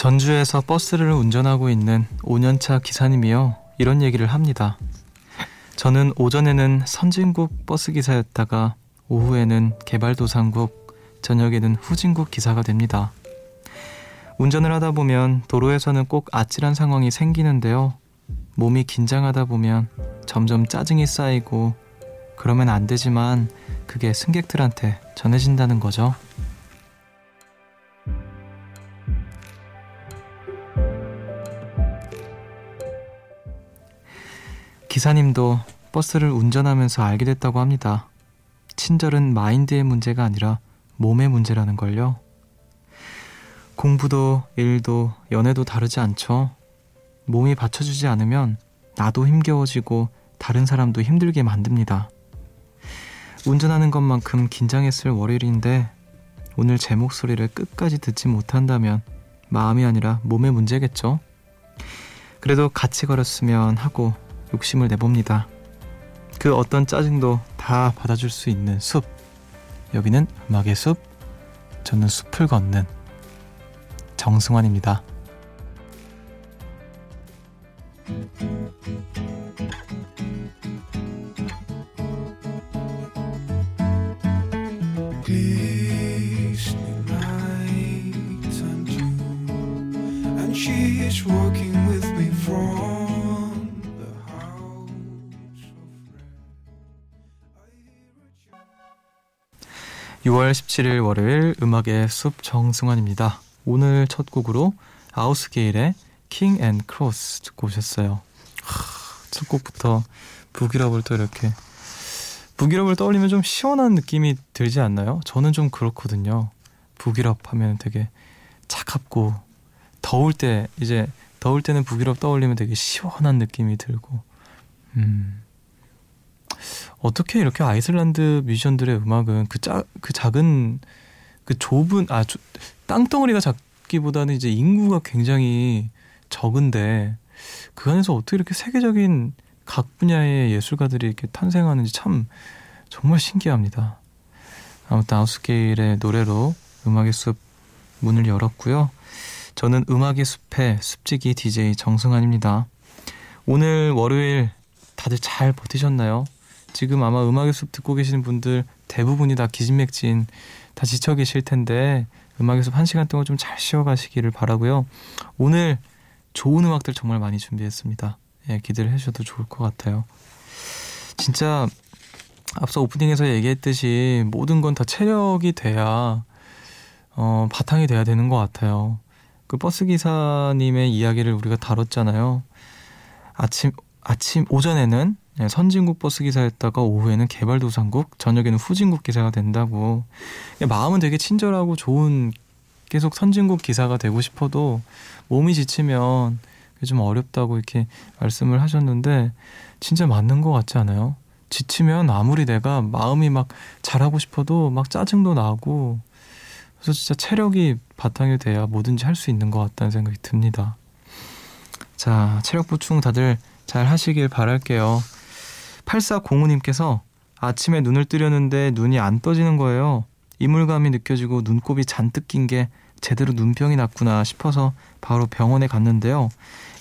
전주에서 버스를 운전하고 있는 5년차 기사님이요. 이런 얘기를 합니다. 저는 오전에는 선진국 버스 기사였다가 오후에는 개발도상국, 저녁에는 후진국 기사가 됩니다. 운전을 하다 보면 도로에서는 꼭 아찔한 상황이 생기는데요. 몸이 긴장하다 보면 점점 짜증이 쌓이고 그러면 안 되지만 그게 승객들한테 전해진다는 거죠. 기사님도 버스를 운전하면서 알게 됐다고 합니다. 친절은 마인드의 문제가 아니라 몸의 문제라는 걸요. 공부도 일도 연애도 다르지 않죠. 몸이 받쳐주지 않으면 나도 힘겨워지고 다른 사람도 힘들게 만듭니다. 운전하는 것만큼 긴장했을 월요일인데 오늘 제 목소리를 끝까지 듣지 못한다면 마음이 아니라 몸의 문제겠죠. 그래도 같이 걸었으면 하고 욕심을 내봅니다. 그 어떤 짜증도 다 받아줄 수 있는 숲. 여기는 음악의 숲. 저는 숲을 걷는 정승환입니다. she's walking with me from 6월 17일 월요일 음악의 숲 정승환입니다. 오늘 첫 곡으로 아우스게일의 King and Cross 듣고 오셨어요. 첫 곡부터 북유럽을 또 이렇게 북유럽을 떠올리면 좀 시원한 느낌이 들지 않나요? 저는 좀 그렇거든요. 북유럽 하면 되게 차갑고 더울 때 이제 더울 때는 북유럽 떠올리면 되게 시원한 느낌이 들고 음 어떻게 이렇게 아이슬란드 뮤지션들의 음악은 그 짜 그 작은 그 좁은 아 조, 땅덩어리가 작기보다는 이제 인구가 굉장히 적은데 그 안에서 어떻게 이렇게 세계적인 각 분야의 예술가들이 이렇게 탄생하는지 참 정말 신기합니다. 아무튼 아우스게일의 노래로 음악의 숲 문을 열었고요. 저는 음악의 숲의 숲지기 DJ 정승환입니다. 오늘 월요일 다들 잘 버티셨나요? 지금 아마 음악의 숲 듣고 계시는 분들 대부분이 다 기진맥진 다 지쳐 계실 텐데 음악의 숲한 시간 동안 좀 잘 쉬어가시기를 바라고요. 오늘 좋은 음악들 정말 많이 준비했습니다. 예, 기대를 해주셔도 좋을 것 같아요. 진짜 앞서 오프닝에서 얘기했듯이 모든 건 다 체력이 돼야 어, 바탕이 돼야 되는 것 같아요. 그 버스 기사님의 이야기를 우리가 다뤘잖아요. 아침 아침 오전에는 예, 선진국 버스 기사였다가 오후에는 개발도상국, 저녁에는 후진국 기사가 된다고. 마음은 되게 친절하고 좋은 계속 선진국 기사가 되고 싶어도 몸이 지치면 좀 어렵다고 이렇게 말씀을 하셨는데 진짜 맞는 것 같지 않아요? 지치면 아무리 내가 마음이 막 잘하고 싶어도 막 짜증도 나고 그래서 진짜 체력이 바탕이 돼야 뭐든지 할 수 있는 것 같다는 생각이 듭니다. 자, 체력 보충 다들 잘 하시길 바랄게요. 8405님께서 아침에 눈을 뜨려는데 눈이 안 떠지는 거예요. 이물감이 느껴지고 눈곱이 잔뜩 낀 게 제대로 눈병이 났구나 싶어서 바로 병원에 갔는데요.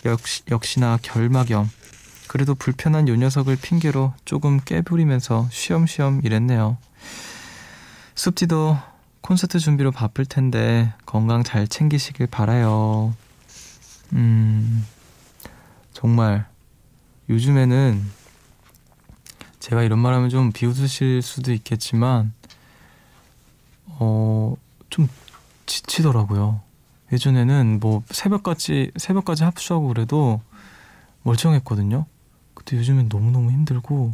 역시, 역시나 결막염. 그래도 불편한 요 녀석을 핑계로 조금 깨부리면서 쉬엄쉬엄 일했네요. 숲지도 콘서트 준비로 바쁠 텐데 건강 잘 챙기시길 바라요. 음, 정말 요즘에는 제가 이런 말 하면 좀 비웃으실 수도 있겠지만, 어, 좀 지치더라고요. 예전에는 뭐 새벽까지, 새벽까지 합수하고 그래도 멀쩡했거든요. 근데 요즘엔 너무 너무 힘들고,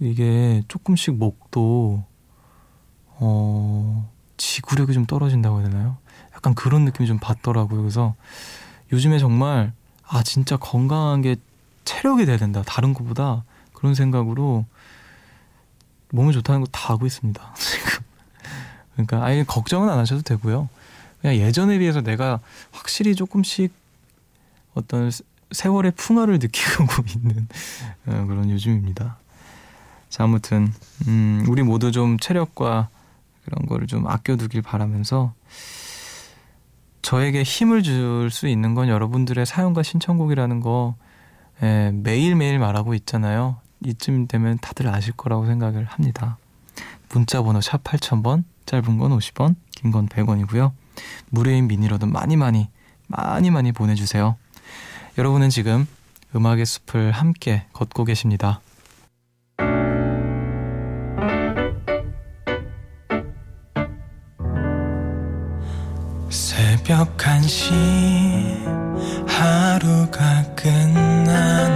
이게 조금씩 목도 어, 지구력이 좀 떨어진다고 해야 되나요? 약간 그런 느낌이 좀 받더라고요. 그래서 요즘에 정말 아 진짜 건강한 게 체력이 돼야 된다. 다른 것보다 그런 생각으로 몸이 좋다는 거 다 하고 있습니다. 지금 그러니까 아예 걱정은 안 하셔도 되고요. 그냥 예전에 비해서 내가 확실히 조금씩 어떤 세월의 풍화를 느끼고 있는 어, 그런 요즘입니다. 자 아무튼 음, 우리 모두 좀 체력과 그런 거를 좀 아껴두길 바라면서 저에게 힘을 줄 수 있는 건 여러분들의 사연과 신청곡이라는 거 예, 매일매일 말하고 있잖아요. 이쯤 되면 다들 아실 거라고 생각을 합니다. 문자 번호 샵 8000번, 짧은 건 50원, 긴 건 100원이고요. 무료인 미니로도 많이 많이 많이 많이 보내주세요. 여러분은 지금 음악의 숲을 함께 걷고 계십니다. 새벽 1시 하루가 끝났네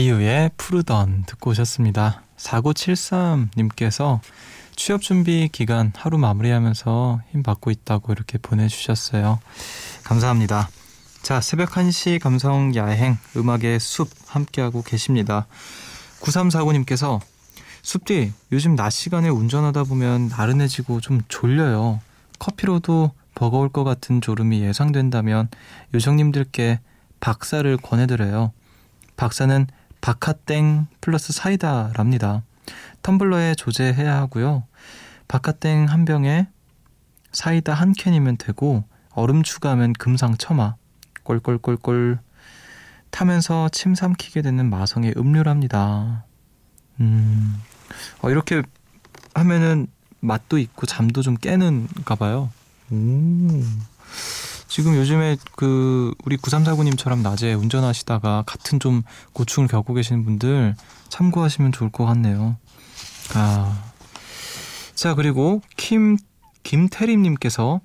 아이유의 푸르던 듣고 오셨습니다. 4973님께서 취업 준비 기간 하루 마무리하면서 힘 받고 있다고 이렇게 보내주셨어요. 감사합니다. 자, 새벽 1시 감성 야행 음악의 숲 함께하고 계십니다. 9349님께서 숲디 요즘 낮 시간에 운전하다 보면 나른해지고 좀 졸려요. 커피로도 버거울 것 같은 졸음이 예상된다면 요정님들께 박사를 권해드려요. 박사는 바카땡 플러스 사이다랍니다. 텀블러에 조제해야 하고요. 바카땡 한 병에 사이다 한 캔이면 되고 얼음 추가하면 금상첨화 꼴꼴꼴꼴 타면서 침 삼키게 되는 마성의 음료랍니다. 음, 어, 이렇게 하면은 맛도 있고 잠도 좀 깨는가 봐요. 오. 지금 요즘에 그 우리 9349님처럼 낮에 운전하시다가 같은 좀 고충을 겪고 계시는 분들 참고하시면 좋을 것 같네요. 아. 자, 그리고 김 김태림님께서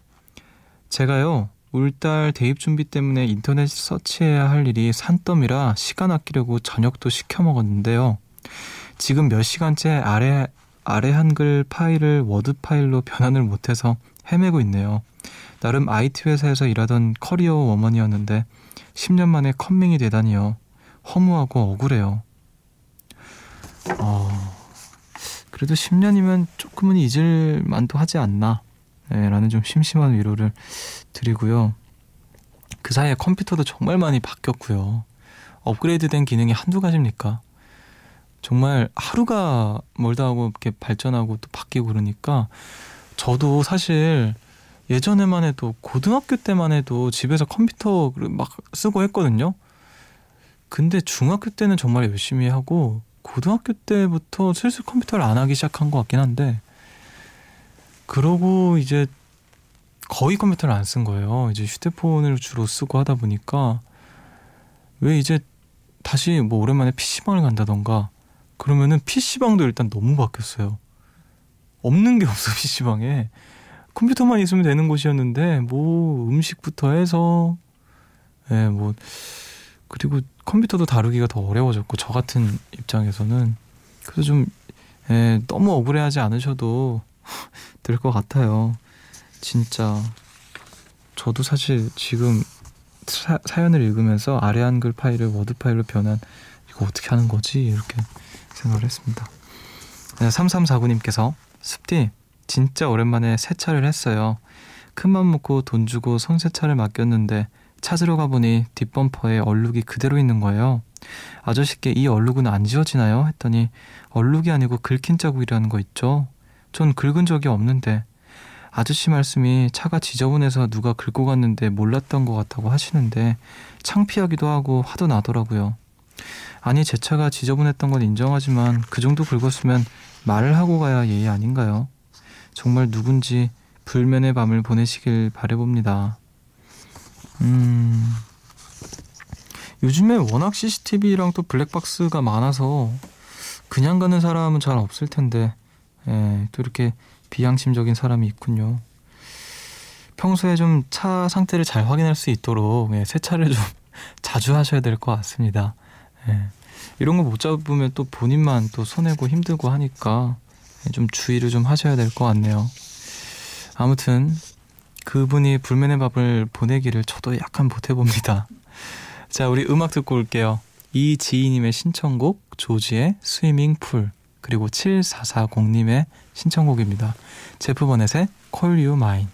제가요 울달 대입 준비 때문에 인터넷 서치해야 할 일이 산더미라 시간 아끼려고 저녁도 시켜 먹었는데요. 지금 몇 시간째 아래 아래 한글 파일을 워드 파일로 변환을 못해서 헤매고 있네요. 나름 IT 회사에서 일하던 career woman이었는데 10년 만에 컴맹이 되다니요. 허무하고 억울해요. 어, 그래도 10년이면 조금은 잊을 만도 하지 않나. 네, 라는 좀 심심한 위로를 드리고요. 그 사이에 컴퓨터도 정말 많이 바뀌었고요. 업그레이드 된 기능이 한두 가지입니까? 정말 하루가 멀다 하고 이렇게 발전하고 또 바뀌고 그러니까 저도 사실 예전에만 해도 고등학교 때만 해도 집에서 컴퓨터를 막 쓰고 했거든요. 근데 중학교 때는 정말 열심히 하고 고등학교 때부터 슬슬 컴퓨터를 안 하기 시작한 것 같긴 한데 그러고 이제 거의 컴퓨터를 안 쓴 거예요. 이제 휴대폰을 주로 쓰고 하다 보니까 왜 이제 다시 뭐 오랜만에 PC방을 간다던가 그러면은 PC방도 일단 너무 바뀌었어요. 없는 게 없어 PC방에. 컴퓨터만 있으면 되는 곳이었는데 뭐 음식부터 해서 예, 뭐 그리고 컴퓨터도 다루기가 더 어려워졌고 저 같은 입장에서는 그래서 좀 예, 너무 억울해하지 않으셔도 될 것 같아요. 진짜 저도 사실 지금 사, 연을 읽으면서 아래 한글 파일을 워드 파일로 변환 이거 어떻게 하는 거지 이렇게 생각을 했습니다. 네, 3349님께서 습디 진짜 오랜만에 세차를 했어요. 큰맘 먹고 돈 주고 손세차를 맡겼는데 찾으러 가보니 뒷범퍼에 얼룩이 그대로 있는 거예요. 아저씨께 이 얼룩은 안 지워지나요? 했더니 얼룩이 아니고 긁힌 자국이라는 거 있죠. 전 긁은 적이 없는데 아저씨 말씀이 차가 지저분해서 누가 긁고 갔는데 몰랐던 것 같다고 하시는데 창피하기도 하고 화도 나더라고요. 아니 제 차가 지저분했던 건 인정하지만 그 정도 긁었으면 말을 하고 가야 예의 아닌가요? 정말 누군지 불면의 밤을 보내시길 바래봅니다. 음, 요즘에 워낙 CCTV랑 또 블랙박스가 많아서 그냥 가는 사람은 잘 없을 텐데, 예, 또 이렇게 비양심적인 사람이 있군요. 평소에 좀 차 상태를 잘 확인할 수 있도록 예, 세차를 좀 자주 하셔야 될 것 같습니다. 예, 이런 거 못 잡으면 또 본인만 또 손해고 힘들고 하니까 좀 주의를 좀 하셔야 될 것 같네요. 아무튼 그분이 불면의 밥을 보내기를 저도 약간 보태봅니다. 자, 우리 음악 듣고 올게요. 이지희님의 신청곡 조지의 스위밍 풀 그리고 7440님의 신청곡입니다. 제프 버넷의 Call You Mine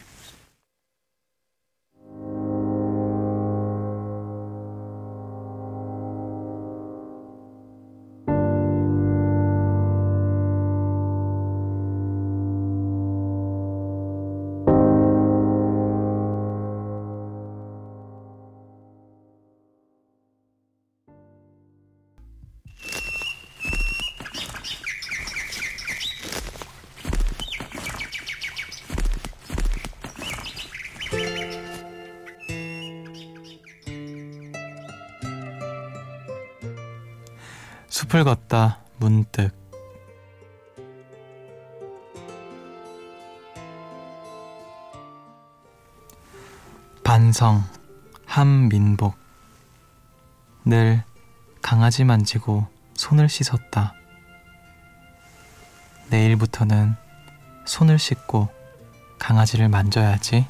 숲을 걷다 문득 반성 한민복 늘 강아지 만지고 손을 씻었다. 내일부터는 손을 씻고 강아지를 만져야지.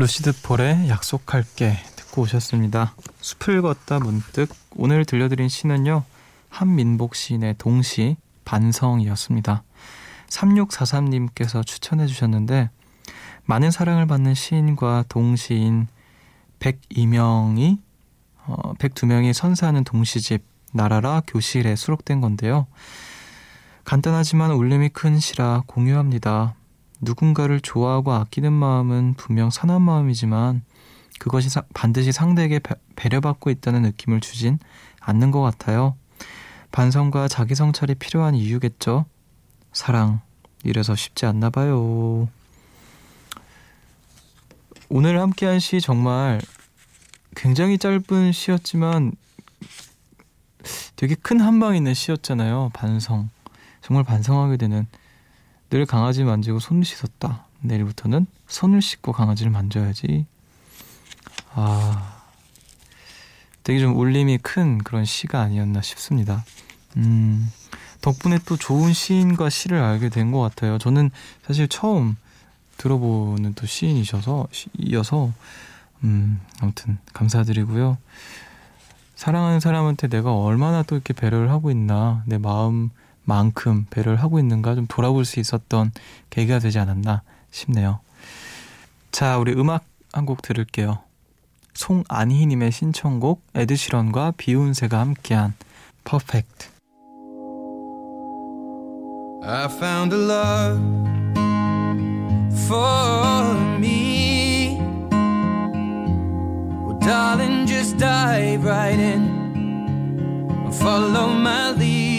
루시드 폴의 약속할게 듣고 오셨습니다. 숲을 걷다 문득 오늘 들려드린 시는요. 한민복 시인의 동시 반성이었습니다. 3643님께서 추천해 주셨는데 많은 사랑을 받는 시인과 동시인 102명이 어, 102명이 선사하는 동시집 나라라 교실에 수록된 건데요. 간단하지만 울림이 큰 시라 공유합니다. 누군가를 좋아하고 아끼는 마음은 분명 선한 마음이지만 그것이 사, 반드시 상대에게 배, 배려받고 있다는 느낌을 주진 않는 것 같아요. 반성과 자기 성찰이 필요한 이유겠죠. 사랑 이래서 쉽지 않나 봐요. 오늘 함께한 시 정말 굉장히 짧은 시였지만 되게 큰 한방 있는 시였잖아요. 반성. 정말 반성하게 되는 늘 강아지 만지고 손을 씻었다. 내일부터는 손을 씻고 강아지를 만져야지. 아, 되게 좀 울림이 큰 그런 시가 아니었나 싶습니다. 음, 덕분에 또 좋은 시인과 시를 알게 된 것 같아요. 저는 사실 처음 들어보는 또 시인이셔서, 이어서, 음, 아무튼 감사드리고요. 사랑하는 사람한테 내가 얼마나 또 이렇게 배려를 하고 있나, 내 마음, 만큼 배려를 하고 있는가 좀 돌아볼 수 있었던 계기가 되지 않았나 싶네요. 자, 우리 음악 한 곡 들을게요. 송안희님의 신청곡 에드시런과 비욘세가 함께한 Perfect. I found a love for me. Well, darling, just dive right in. Follow my lead.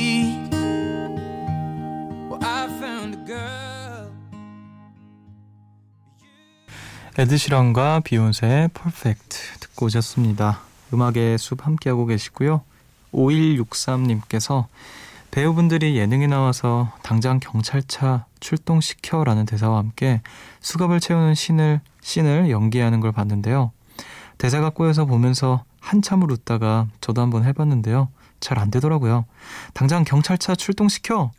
에드시런과 비욘세의 퍼펙트 듣고 오셨습니다. 음악의 숲 함께하고 계시고요. 5163님께서 배우분들이 예능에 나와서 당장 경찰차 출동시켜라는 대사와 함께 수갑을 채우는 신을, 씬을 연기하는 걸 봤는데요. 대사가 꼬여서 보면서 한참을 웃다가 저도 한번 해봤는데요. 잘 안 되더라고요. 당장 경찰차 출동시켜!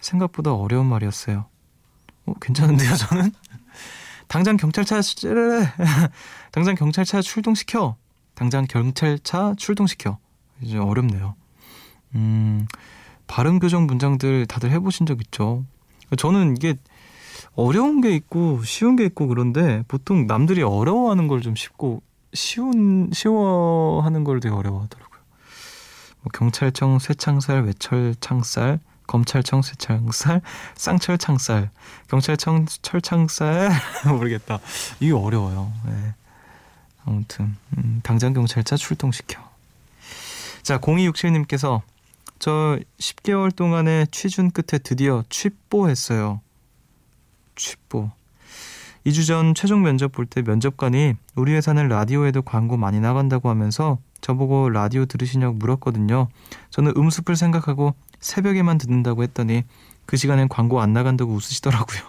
생각보다 어려운 말이었어요. 어, 괜찮은데요, 저는? 당장 경찰차 당장 경찰차 출동시켜. 당장 경찰차 출동시켜. 이제 어렵네요. 음, 발음 교정 문장들 다들 해보신 적 있죠? 저는 이게 어려운 게 있고 쉬운 게 있고 그런데 보통 남들이 어려워하는 걸 좀 쉽고 쉬운 쉬워하는 걸 되게 어려워하더라고요. 뭐 경찰청 쇠창살 외철 창살 검찰청 쇠창살, 쌍철 창살, 경찰청 철창살 모르겠다. 이게 어려워요. 네. 아무튼 음, 당장 경찰차 출동시켜. 자 0267님께서 저 10개월 동안의 취준 끝에 드디어 취뽀했어요. 취뽀. 2주 전 최종 면접 볼 때 면접관이 우리 회사는 라디오에도 광고 많이 나간다고 하면서 저보고 라디오 들으시냐고 물었거든요. 저는 음습을 생각하고 새벽에만 듣는다고 했더니 그 시간엔 광고 안 나간다고 웃으시더라고요.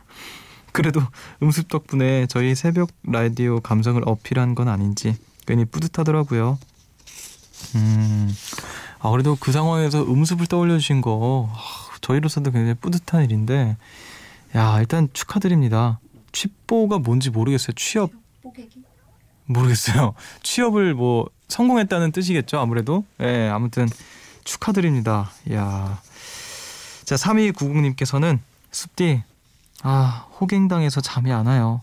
그래도 음습 덕분에 저희 새벽 라디오 감성을 어필한 건 아닌지 괜히 뿌듯하더라고요. 음, 아, 그래도 그 상황에서 음습을 떠올려 주신 거, 아, 저희로서도 굉장히 뿌듯한 일인데, 야, 일단 축하드립니다. 취뽀가 뭔지 모르겠어요. 취업. 모르겠어요. 취업을 뭐 성공했다는 뜻이겠죠, 아무래도. 예, 네, 아무튼 축하드립니다. 야. 자, 3290님께서는 숲디, 아, 호갱당해서 잠이 안 와요.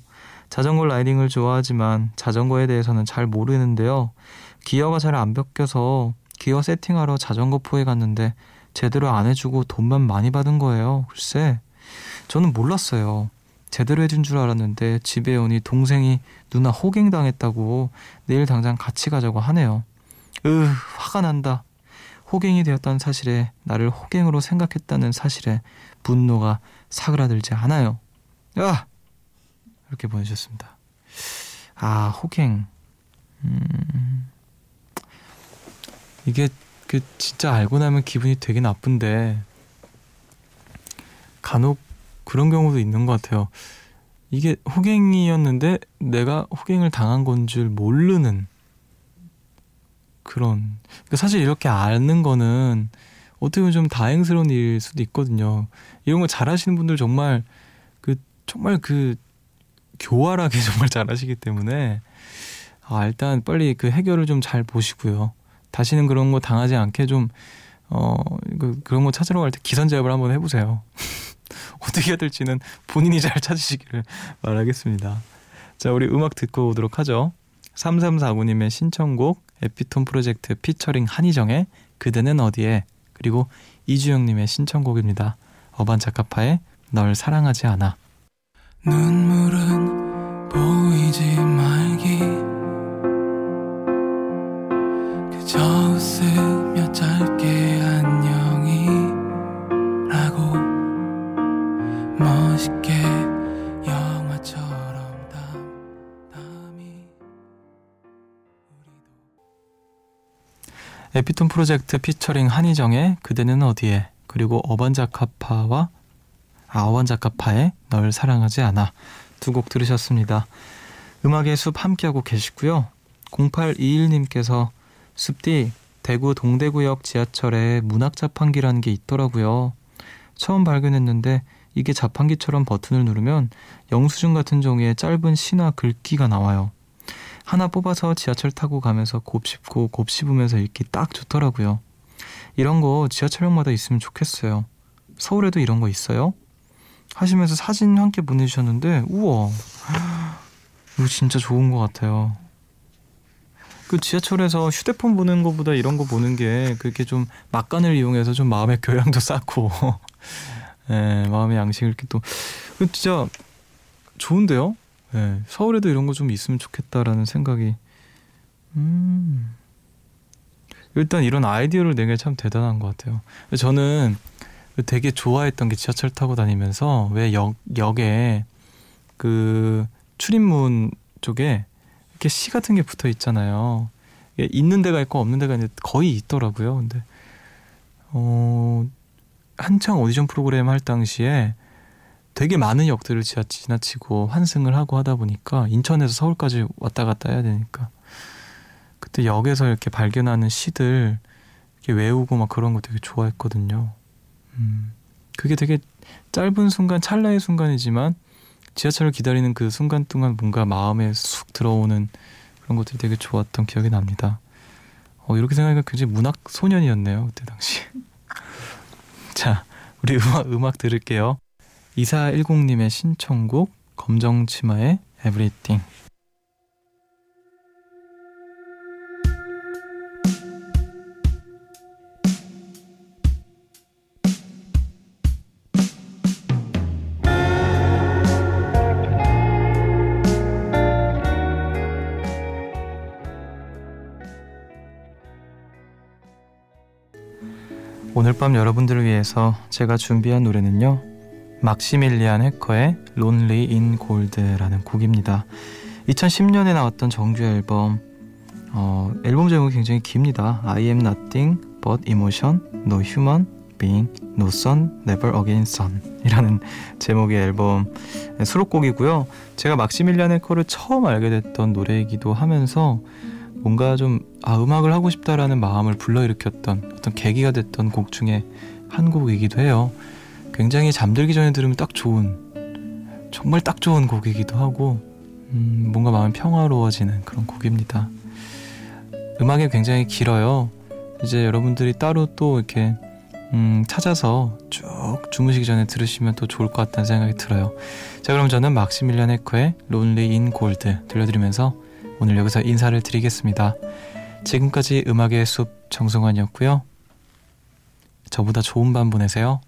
자전거 라이딩을 좋아하지만 자전거에 대해서는 잘 모르는데요. 기어가 잘 안 벗겨서 기어 세팅하러 자전거 포에 갔는데 제대로 안 해주고 돈만 많이 받은 거예요. 글쎄, 저는 몰랐어요. 제대로 해준 줄 알았는데 집에 오니 동생이 누나 호갱당했다고 내일 당장 같이 가자고 하네요. 으, 화가 난다. 호갱이 되었다는 사실에 나를 호갱으로 생각했다는 사실에 분노가 사그라들지 않아요. 야! 이렇게 보내주셨습니다. 아, 호갱. 음, 이게 그 진짜 알고 나면 기분이 되게 나쁜데 간혹 그런 경우도 있는 것 같아요. 이게 호갱이었는데 내가 호갱을 당한 건 줄 모르는 그런. 그러니까 사실 이렇게 아는 거는 어떻게 보면 좀 다행스러운 일일 수도 있거든요. 이런 거 잘하시는 분들 정말 그 정말 그 교활하게 정말 잘하시기 때문에 아 일단 빨리 그 해결을 좀 잘 보시고요. 다시는 그런 거 당하지 않게 좀 어, 그, 그런 거 찾으러 갈 때 기선제압을 한번 해보세요. 어떻게 해야 될지는 본인이 잘 찾으시기를 바라겠습니다. 자, 우리 음악 듣고 오도록 하죠. 3349님의 신청곡 에피톤 프로젝트 피처링 한희정의 그대는 어디에 그리고 이주영님의 신청곡입니다. 어반 자카파의 널 사랑하지 않아. 눈물은 보이지 말기. 그저 웃으며 짧게 안녕 에피톤 프로젝트 피처링 한희정의 그대는 어디에 그리고 어반자카파와 아 어반자카파의 널 사랑하지 않아 두 곡 들으셨습니다. 음악의 숲 함께하고 계시고요. 0821님께서 숲디 대구 동대구역 지하철에 문학 자판기라는 게 있더라고요. 처음 발견했는데 이게 자판기처럼 버튼을 누르면 영수증 같은 종이에 짧은 시나 글귀가 나와요. 하나 뽑아서 지하철 타고 가면서 곱씹고 곱씹으면서 읽기 딱 좋더라고요. 이런 거 지하철역마다 있으면 좋겠어요. 서울에도 이런 거 있어요? 하시면서 사진 함께 보내주셨는데 우와 이거 진짜 좋은 것 같아요. 그 지하철에서 휴대폰 보는 것보다 이런 거 보는 게 그렇게 좀 막간을 이용해서 좀 마음의 교양도 쌓고 예, 마음의 양식을 이렇게 또그 진짜 좋은데요. 예, 서울에도 이런 거 좀 있으면 좋겠다라는 생각이 음 일단 이런 아이디어를 내게 참 대단한 것 같아요. 저는 되게 좋아했던 게 지하철 타고 다니면서 왜 역, 역에 그 출입문 쪽에 이렇게 시 같은 게 붙어 있잖아요. 있는 데가 있고 없는 데가 있는데 거의 있더라고요. 근데 어 한창 오디션 프로그램 할 당시에 되게 많은 역들을 지나치고 환승을 하고 하다 보니까 인천에서 서울까지 왔다 갔다 해야 되니까 그때 역에서 이렇게 발견하는 시들 이렇게 외우고 막 그런 거 되게 좋아했거든요. 음, 그게 되게 짧은 순간 찰나의 순간이지만 지하철을 기다리는 그 순간 동안 뭔가 마음에 쑥 들어오는 그런 것들이 되게 좋았던 기억이 납니다. 어, 이렇게 생각하니까 굉장히 문학 소년이었네요 그때 당시. 자, 우리 음악, 음악 들을게요. 2410님의 신청곡 검정치마의 Everything. 오늘 밤 여러분들을 위해서 제가 준비한 노래는요. 막시밀리안 해커의 Lonely in Gold라는 곡입니다. 2010년에 나왔던 정규 앨범 어, 앨범 제목이 굉장히 깁니다. I am nothing but emotion, no human, Being No Sun, Never Again Sun 이라는 제목의 앨범 수록곡이고요. 제가 막시밀리안의 거를 처음 알게 됐던 노래이기도 하면서 뭔가 좀 아, 음악을 하고 싶다라는 마음을 불러일으켰던 어떤 계기가 됐던 곡 중에 한 곡이기도 해요. 굉장히 잠들기 전에 들으면 딱 좋은 정말 딱 좋은 곡이기도 하고 음, 뭔가 마음이 평화로워지는 그런 곡입니다. 음악이 굉장히 길어요. 이제 여러분들이 따로 또 이렇게 음, 찾아서 쭉 주무시기 전에 들으시면 또 좋을 것 같다는 생각이 들어요. 자, 그럼 저는 막시밀리안 에코의 론리 인 골드 들려드리면서 오늘 여기서 인사를 드리겠습니다. 지금까지 음악의 숲 정승환이었고요. 저보다 좋은 밤 보내세요.